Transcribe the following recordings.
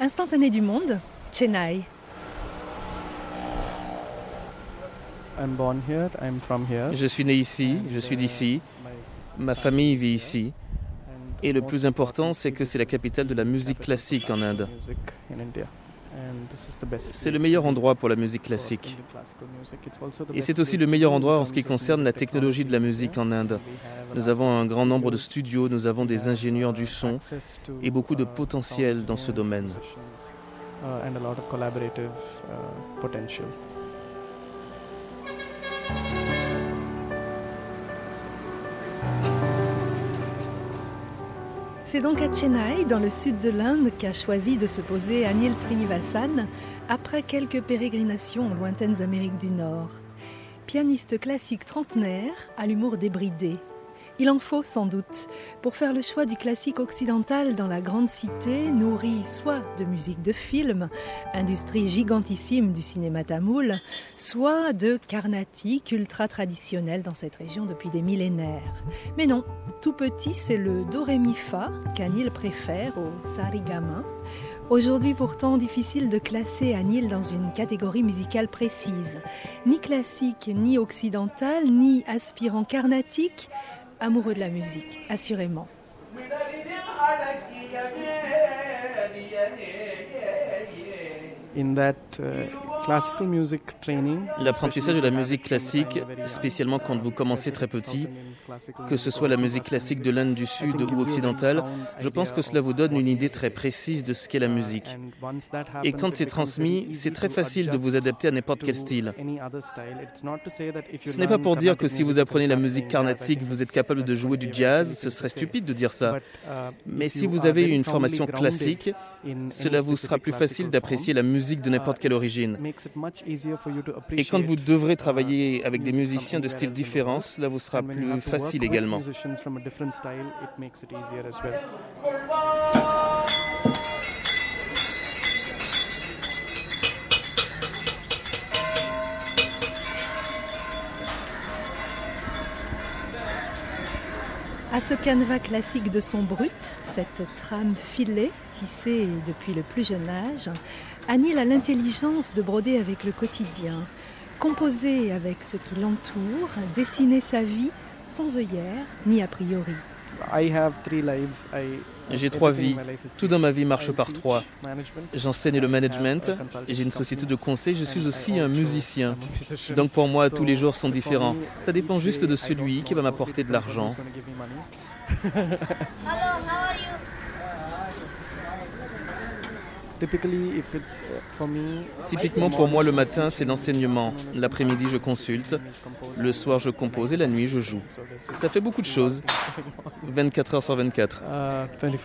Instantané du monde, Chennai. Je suis né ici, je suis d'ici, ma famille vit ici. Et le plus important, c'est que c'est la capitale de la musique classique en Inde. C'est le meilleur endroit pour la musique classique. Et c'est aussi le meilleur endroit en ce qui concerne la technologie de la musique en Inde. Nous avons un grand nombre de studios, nous avons des ingénieurs du son et beaucoup de potentiel dans ce domaine. C'est donc à Chennai, dans le sud de l'Inde, qu'a choisi de se poser Anil Srinivasan après quelques pérégrinations en lointaines Amériques du Nord. Pianiste classique trentenaire, à l'humour débridé, il en faut sans doute pour faire le choix du classique occidental dans la grande cité, nourrie soit de musique de film, industrie gigantissime du cinéma tamoul, soit de carnatique ultra traditionnel dans cette région depuis des millénaires. Mais non, tout petit, c'est le do fa qu'Anil préfère au sarigama. Aujourd'hui pourtant difficile de classer Anil dans une catégorie musicale précise. Ni classique, ni occidental, ni aspirant carnatique, amoureux de la musique, assurément. In that, uh, L'apprentissage de la musique classique, spécialement quand vous commencez très petit, que ce soit la musique classique de l'Inde du Sud ou occidentale, je pense que cela vous donne une idée très précise de ce qu'est la musique. Et quand c'est transmis, c'est très facile de vous adapter à n'importe quel style. Ce n'est pas pour dire que si vous apprenez la musique carnatique, vous êtes capable de jouer du jazz, ce serait stupide de dire ça. Mais si vous avez une formation classique, cela vous sera plus facile d'apprécier la musique de n'importe quelle origine. Et quand vous devrez travailler avec des musiciens de styles différents, cela vous sera plus facile également. À ce canevas classique de son brut, cette trame filée, tissée depuis le plus jeune âge, Anil a l'intelligence de broder avec le quotidien, composer avec ce qui l'entoure, dessiner sa vie sans œillère ni a priori. J'ai trois vies. Tout dans ma vie marche par trois. J'enseigne le management, j'ai une société de conseil, je suis aussi un musicien. Donc pour moi, tous les jours sont différents. Ça dépend juste de celui qui va m'apporter de l'argent. Uh, Typiquement pour moi le matin c'est l'enseignement, l'après-midi je consulte, le soir je compose et la nuit je joue. Ça fait beaucoup de choses. 24 heures sur 24. Uh, uh,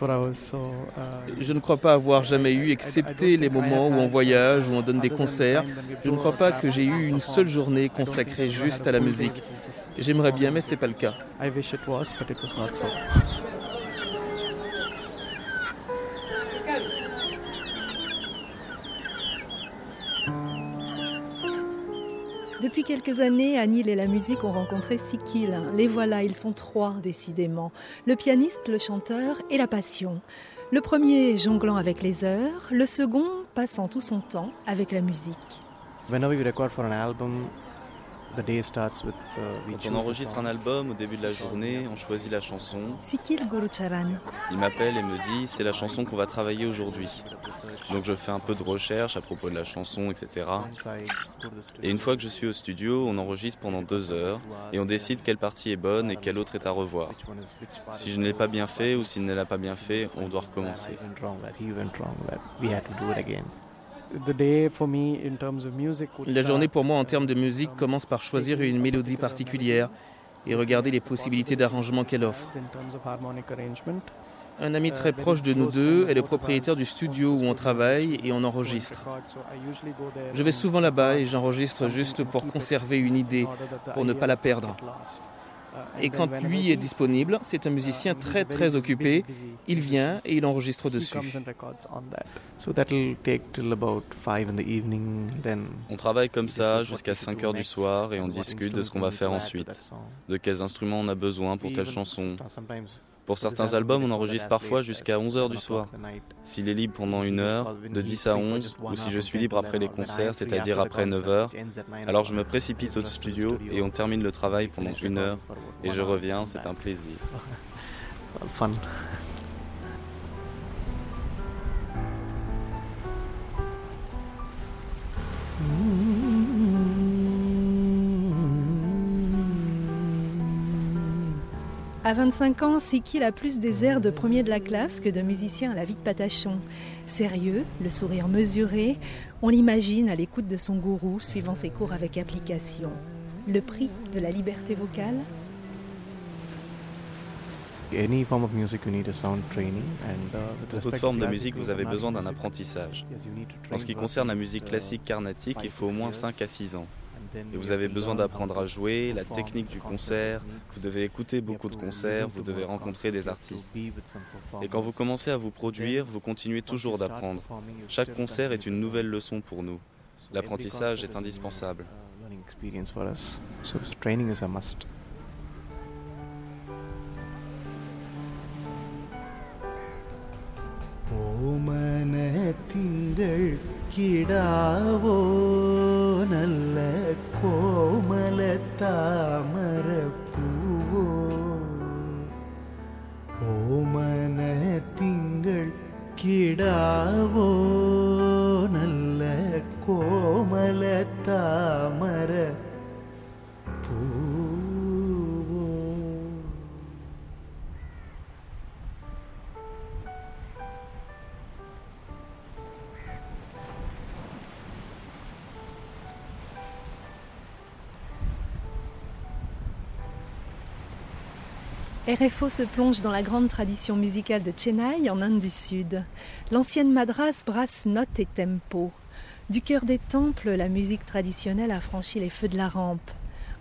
je ne crois pas avoir jamais eu, excepté les moments où on voyage, où on donne des concerts, je ne crois pas que j'ai eu une seule journée consacrée juste à la musique. J'aimerais bien mais c'est pas le cas. Depuis quelques années, Anil et la musique ont rencontré Sikil. Les voilà, ils sont trois décidément. Le pianiste, le chanteur et la passion. Le premier jonglant avec les heures, le second passant tout son temps avec la musique. Quand on enregistre un album au début de la journée, on choisit la chanson. Il m'appelle et me dit c'est la chanson qu'on va travailler aujourd'hui. Donc je fais un peu de recherche à propos de la chanson, etc. Et une fois que je suis au studio, on enregistre pendant deux heures et on décide quelle partie est bonne et quelle autre est à revoir. Si je ne l'ai pas bien fait ou s'il ne l'a pas bien fait, on doit recommencer. La journée pour moi en termes de musique commence par choisir une mélodie particulière et regarder les possibilités d'arrangement qu'elle offre. Un ami très proche de nous deux est le propriétaire du studio où on travaille et on enregistre. Je vais souvent là-bas et j'enregistre juste pour conserver une idée, pour ne pas la perdre. Et quand lui est disponible, c'est un musicien très très occupé, il vient et il enregistre dessus. On travaille comme ça jusqu'à 5 heures du soir et on discute de ce qu'on va faire ensuite, de quels instruments on a besoin pour telle chanson. Pour certains albums, on enregistre parfois jusqu'à 11h du soir. S'il est libre pendant une heure, de 10 à 11, ou si je suis libre après les concerts, c'est-à-dire après 9h, alors je me précipite au studio et on termine le travail pendant une heure et je reviens, c'est un plaisir. À 25 ans, Sikil a plus des airs de premier de la classe que de musicien à la vie de Patachon. Sérieux, le sourire mesuré, on l'imagine à l'écoute de son gourou, suivant ses cours avec application. Le prix de la liberté vocale? Uh, Pour toute forme de musique, vous avez besoin d'un apprentissage. En ce qui concerne la musique classique carnatique, il faut au moins 5 à 6 ans Et vous avez besoin d'apprendre à jouer, la technique du concert, vous devez écouter beaucoup de concerts, vous devez rencontrer des artistes. Et quand vous commencez à vous produire, vous continuez toujours d'apprendre. Chaque concert est une nouvelle leçon pour nous. L'apprentissage est indispensable. Kidavo RFO se plonge dans la grande tradition musicale de Chennai en Inde du Sud. L'ancienne madras brasse notes et tempo. Du cœur des temples, la musique traditionnelle a franchi les feux de la rampe.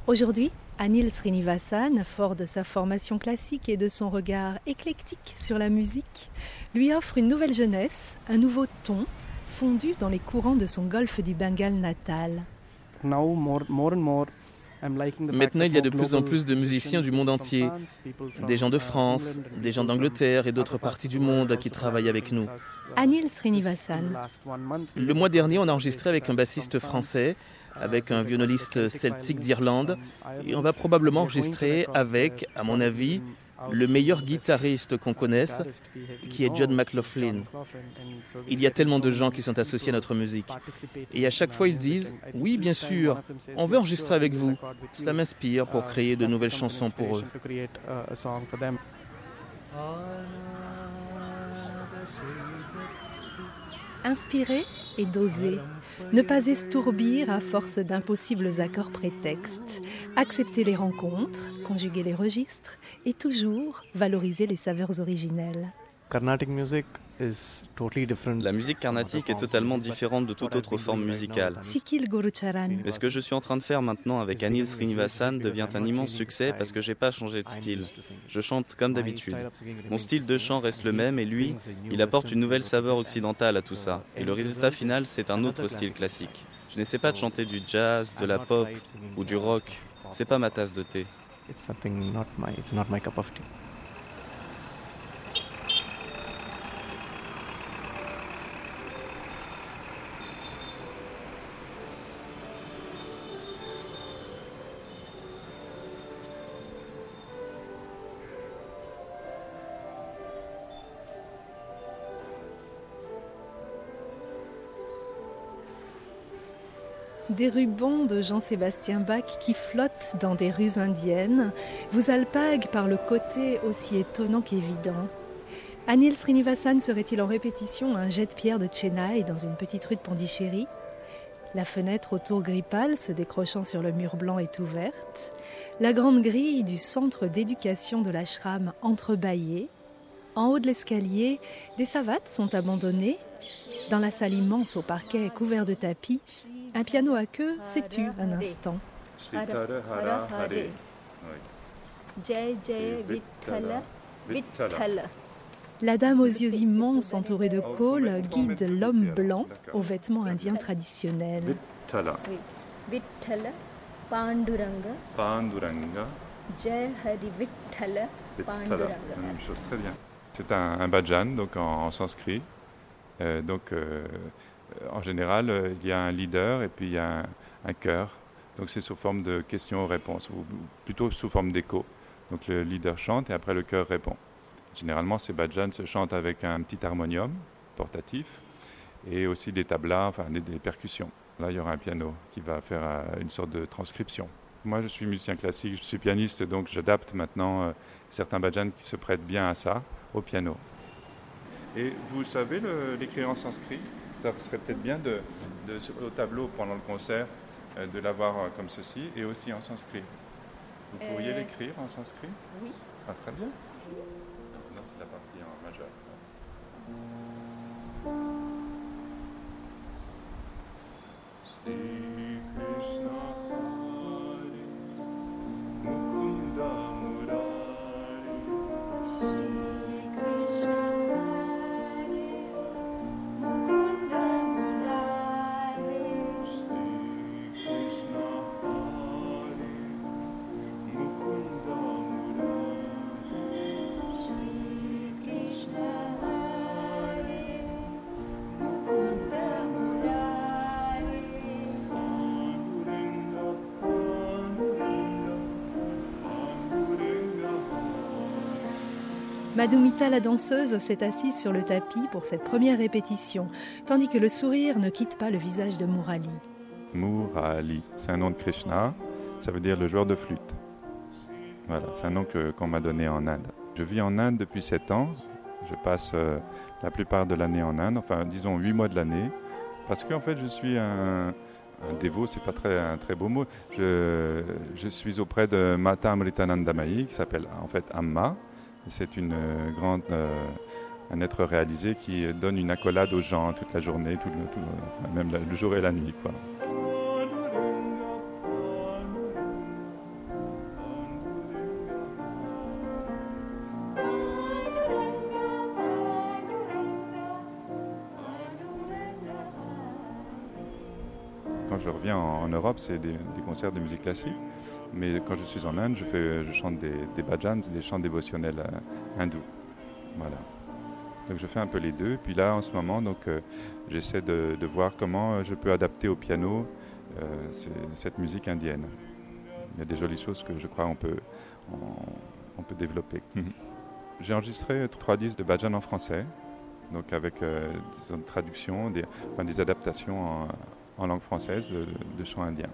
Aujourd'hui, Anil Srinivasan, fort de sa formation classique et de son regard éclectique sur la musique, lui offre une nouvelle jeunesse, un nouveau ton, fondu dans les courants de son golfe du Bengale natal. Maintenant, il y a de plus en plus de musiciens du monde entier, des gens de France, des gens d'Angleterre et d'autres parties du monde qui travaillent avec nous. Anil Srinivasan. Le mois dernier, on a enregistré avec un bassiste français, avec un violoniste celtique d'Irlande, et on va probablement enregistrer avec, à mon avis, le meilleur guitariste qu'on connaisse, qui est John McLaughlin. Il y a tellement de gens qui sont associés à notre musique. Et à chaque fois, ils disent, oui, bien sûr, on veut enregistrer avec vous. Cela m'inspire pour créer de nouvelles chansons pour eux. Inspirer et doser. Ne pas estourbir à force d'impossibles accords prétextes. Accepter les rencontres, conjuguer les registres et toujours valoriser les saveurs originelles. La musique carnatique est totalement différente de toute autre forme musicale. Mais ce que je suis en train de faire maintenant avec Anil Srinivasan devient un immense succès parce que j'ai pas changé de style. Je chante comme d'habitude. Mon style de chant reste le même et lui, il apporte une nouvelle saveur occidentale à tout ça. Et le résultat final, c'est un autre style classique. Je n'essaie pas de chanter du jazz, de la pop ou du rock. C'est pas ma tasse de thé. Des rubans de Jean-Sébastien Bach qui flottent dans des rues indiennes vous alpaguent par le côté aussi étonnant qu'évident. Anil Srinivasan serait-il en répétition un jet de pierre de Chennai dans une petite rue de Pondichéry? La fenêtre autour gris pâle se décrochant sur le mur blanc est ouverte. La grande grille du centre d'éducation de l'ashram entrebâillée. En haut de l'escalier, des savates sont abandonnées. Dans la salle immense au parquet couvert de tapis, un piano à queue s'étue un instant? La dame aux yeux immenses entourée de col guide l'homme blanc aux vêtements indiens traditionnels. Et voilà, la même chose, très bien. C'est un, un bhajan, donc en, en sanskrit. Euh, donc, euh, en général, euh, il y a un leader et puis il y a un, un chœur. Donc, c'est sous forme de questions-réponses, ou plutôt sous forme d'écho. Donc, le leader chante et après le chœur répond. Généralement, ces bhajans se chantent avec un petit harmonium portatif et aussi des tablas, enfin des, percussions. Là, il y aura un piano qui va faire euh, une sorte de transcription. Moi, je suis musicien classique, je suis pianiste, donc j'adapte maintenant euh, certains bhajans qui se prêtent bien à ça, au piano. Et vous savez l'écrire en sanskrit Ça serait peut-être bien de, de, au tableau pendant le concert euh, de l'avoir euh, comme ceci et aussi en sanskrit. Vous pourriez Euh, l'écrire en sanskrit? Oui. Ah, très bien. Là, c'est la partie en majeur. Krishna Madhumita la danseuse s'est assise sur le tapis pour cette première répétition, tandis que le sourire ne quitte pas le visage de Murali. Murali, c'est un nom de Krishna, ça veut dire le joueur de flûte. Voilà, c'est un nom qu'on m'a donné en Inde. Je vis en Inde depuis 7 ans, je passe euh, la plupart de l'année en Inde, enfin disons 8 mois de l'année, parce qu'en fait je suis un, un dévot, c'est pas très, un très beau mot, je, je suis auprès de Mata Amritanandamayi, qui s'appelle en fait Amma, c'est une euh, grande... euh, un être réalisé qui donne une accolade aux gens toute la journée, tout même le jour et la nuit. Quand je reviens en, Europe, c'est des concerts de musique classique. Mais quand je suis en Inde, je, fais, je chante des, des bhajans, des chants dévotionnels euh, hindous. Voilà. Donc je fais un peu les deux. Puis là, en ce moment, donc euh, j'essaie de, de voir comment euh, je peux adapter au piano euh, cette musique indienne. Il y a des jolies choses que je crois on peut, on, on peut développer. J'ai enregistré trois disques de bhajan en français, donc avec euh, disons, une traduction, des, enfin, des adaptations en, en langue française de, de chants indiens.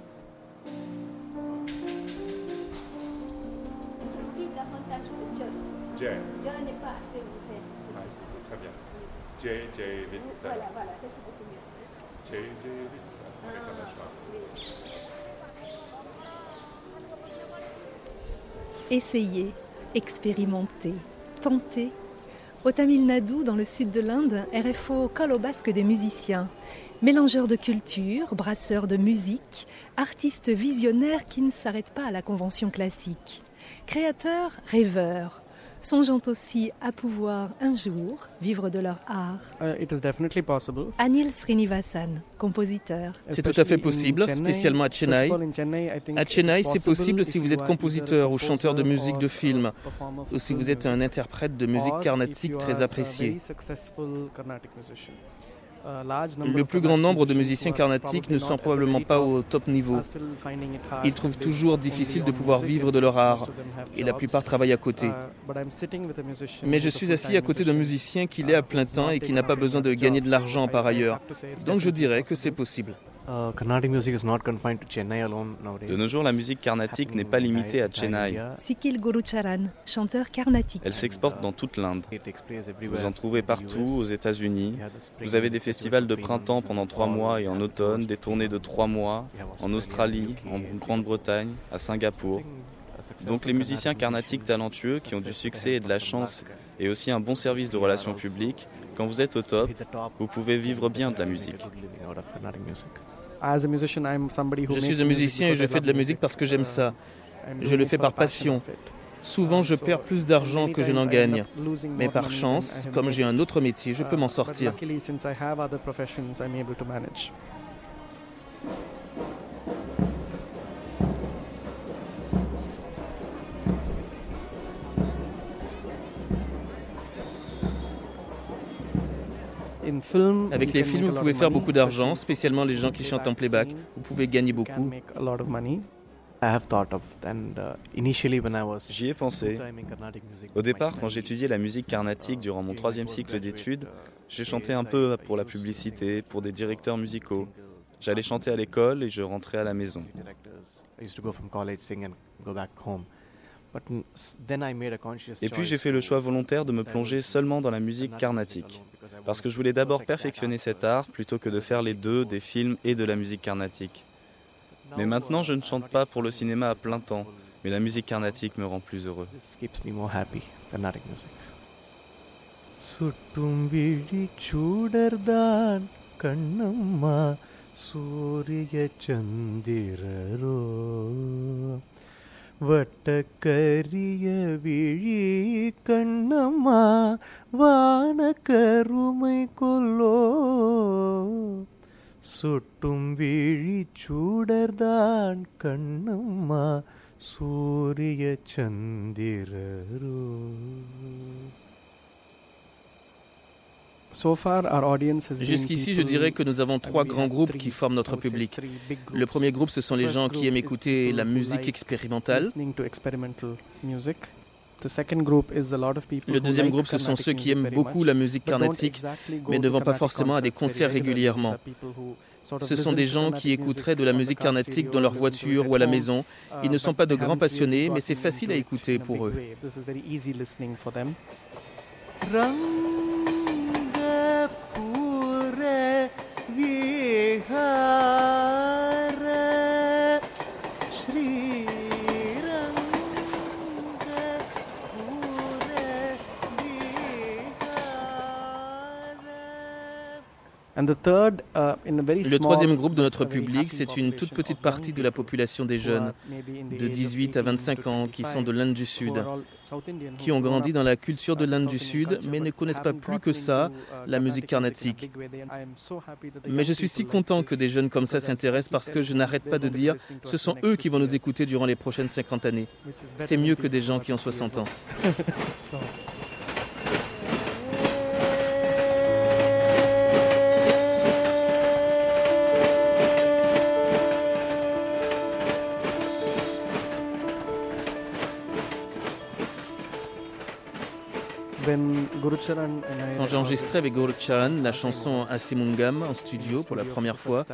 Jay, n'est pas assez très bien. Jay, Jay, veux dire. Voilà, voilà, ça c'est beaucoup mieux. Jay, Jay, oui. Essayer, expérimenter, tenter. Au Tamil Nadu, dans le sud de l'Inde, RFO colle au basque des musiciens. Mélangeurs de culture, brasseurs de musique, artistes visionnaires qui ne s'arrêtent pas à la convention classique. Créateurs, rêveurs, songeant aussi à pouvoir un jour vivre de leur art. Uh, it is definitely possible. Anil Srinivasan, compositeur. C'est tout à fait possible, spécialement à Chennai. À Chennai, c'est possible si vous êtes compositeur ou chanteur de musique de film, ou si vous êtes un interprète de musique carnatique très apprécié. Le plus grand nombre de musiciens carnatiques ne sont probablement pas au top niveau. Ils trouvent toujours difficile de pouvoir vivre de leur art, et la plupart travaillent à côté. Mais je suis assis à côté d'un musicien qui l'est à plein temps et qui n'a pas besoin de gagner de l'argent par ailleurs. Donc je dirais que c'est possible. Uh, Carnatic music is not confined to Chennai alone nowadays. De nos jours, la musique carnatique n'est pas limitée à Chennai. Sikil Gurucharan, chanteur carnatique. Elle s'exporte dans toute l'Inde. Vous en trouvez partout, aux États-Unis. Vous avez des festivals de printemps pendant trois mois et en automne, des tournées de trois mois en Australie, en Grande-Bretagne, à Singapour. Donc les musiciens carnatiques talentueux qui ont du succès et de la chance et aussi un bon service de relations publiques, quand vous êtes au top, vous pouvez vivre bien de la musique. Je suis un musicien et je fais de la musique parce que j'aime ça. Je le fais par passion. Souvent, je perds plus d'argent que je n'en gagne. Mais par chance, comme j'ai un autre métier, je peux m'en sortir. Avec les films, vous pouvez faire beaucoup d'argent, spécialement les gens qui chantent en playback. Vous pouvez gagner beaucoup. J'y ai pensé. Au départ, quand j'étudiais la musique carnatique durant mon troisième cycle d'études, j'ai chanté un peu pour la publicité, pour des directeurs musicaux. J'allais chanter à l'école et je rentrais à la maison. Et puis j'ai fait le choix volontaire de me plonger seulement dans la musique carnatique, parce que je voulais d'abord perfectionner cet art plutôt que de faire les deux, des films et de la musique carnatique. Mais maintenant, je ne chante pas pour le cinéma à plein temps, mais la musique carnatique me rend plus heureux. வட்டக்கரிய விழி கண்ணம்மா வான கருமை கொல்லோ. சுட்டும் விழி சூடர்தான் கண்ணம்மா சூரிய சந்திரரோ. Jusqu'ici, je dirais que nous avons trois grands groupes qui forment notre public. Le premier groupe, ce sont les gens qui aiment écouter la musique expérimentale. Le deuxième groupe, ce sont ceux qui aiment beaucoup la musique carnatique, mais ne vont pas forcément à des concerts régulièrement. Ce sont des gens qui écouteraient de la musique carnatique dans leur voiture ou à la maison. Ils ne sont pas de grands passionnés, mais c'est facile à écouter pour eux. Hare Shri Le troisième groupe de notre public, c'est une toute petite partie de la population des jeunes, de 18 à 25 ans, qui sont de l'Inde du Sud, qui ont grandi dans la culture de l'Inde du Sud, mais ne connaissent pas plus que ça la musique carnatique. Mais je suis si content que des jeunes comme ça s'intéressent parce que je n'arrête pas de dire, ce sont eux qui vont nous écouter durant les prochaines 50 années. C'est mieux que des gens qui ont 60 ans. Quand j'ai enregistré avec Charan la chanson Asimungam en studio pour la première fois,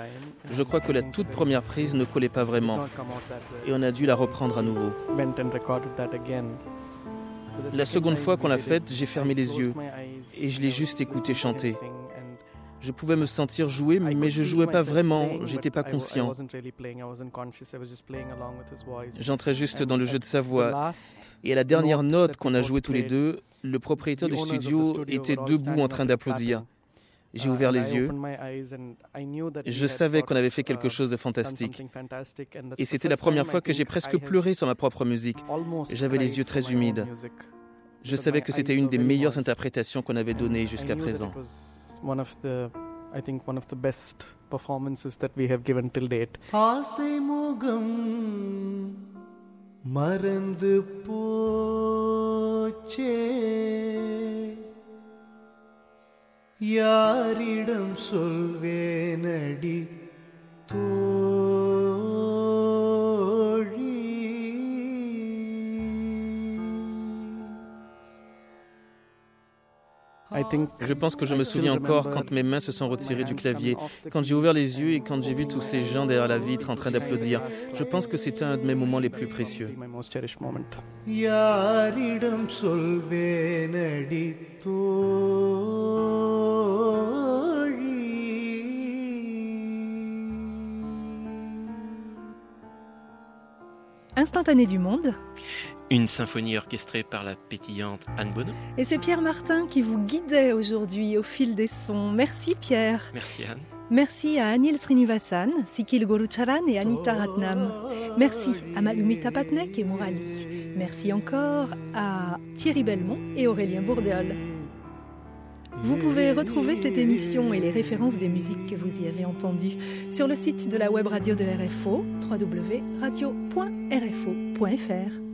je crois que la toute première prise ne collait pas vraiment et on a dû la reprendre à nouveau. La seconde fois qu'on l'a faite, j'ai fermé les yeux et je l'ai juste écouté chanter. Je pouvais me sentir jouer, mais je jouais pas vraiment, j'étais pas conscient. J'entrais juste dans le jeu de sa voix. Et à la dernière note qu'on a jouée tous les deux, le propriétaire du studio était debout en train d'applaudir. J'ai ouvert les yeux. Je savais qu'on avait fait quelque chose de fantastique. Et c'était la première fois que j'ai presque pleuré sur ma propre musique. J'avais les yeux très humides. Je savais que c'était une des meilleures interprétations qu'on avait données jusqu'à présent. I think one of the best performances that we have given till date. மறந்து போச்சே யாரிடம் சொல்வேனடி Je pense que je me souviens encore quand mes mains se sont retirées du clavier, quand j'ai ouvert les yeux et quand j'ai vu tous ces gens derrière la vitre en train d'applaudir. Je pense que c'était un de mes moments les plus précieux. Instantané du monde. Une symphonie orchestrée par la pétillante Anne Bonneau. Et c'est Pierre Martin qui vous guidait aujourd'hui au fil des sons. Merci Pierre. Merci Anne. Merci à Anil Srinivasan, Sikil Gorucharan et Anita Ratnam. Merci à Madhumita Patnek et Mourali. Merci encore à Thierry Belmont et Aurélien Bourdiol. Vous pouvez retrouver cette émission et les références des musiques que vous y avez entendues sur le site de la web radio de RFO, www.radio.rfo.fr.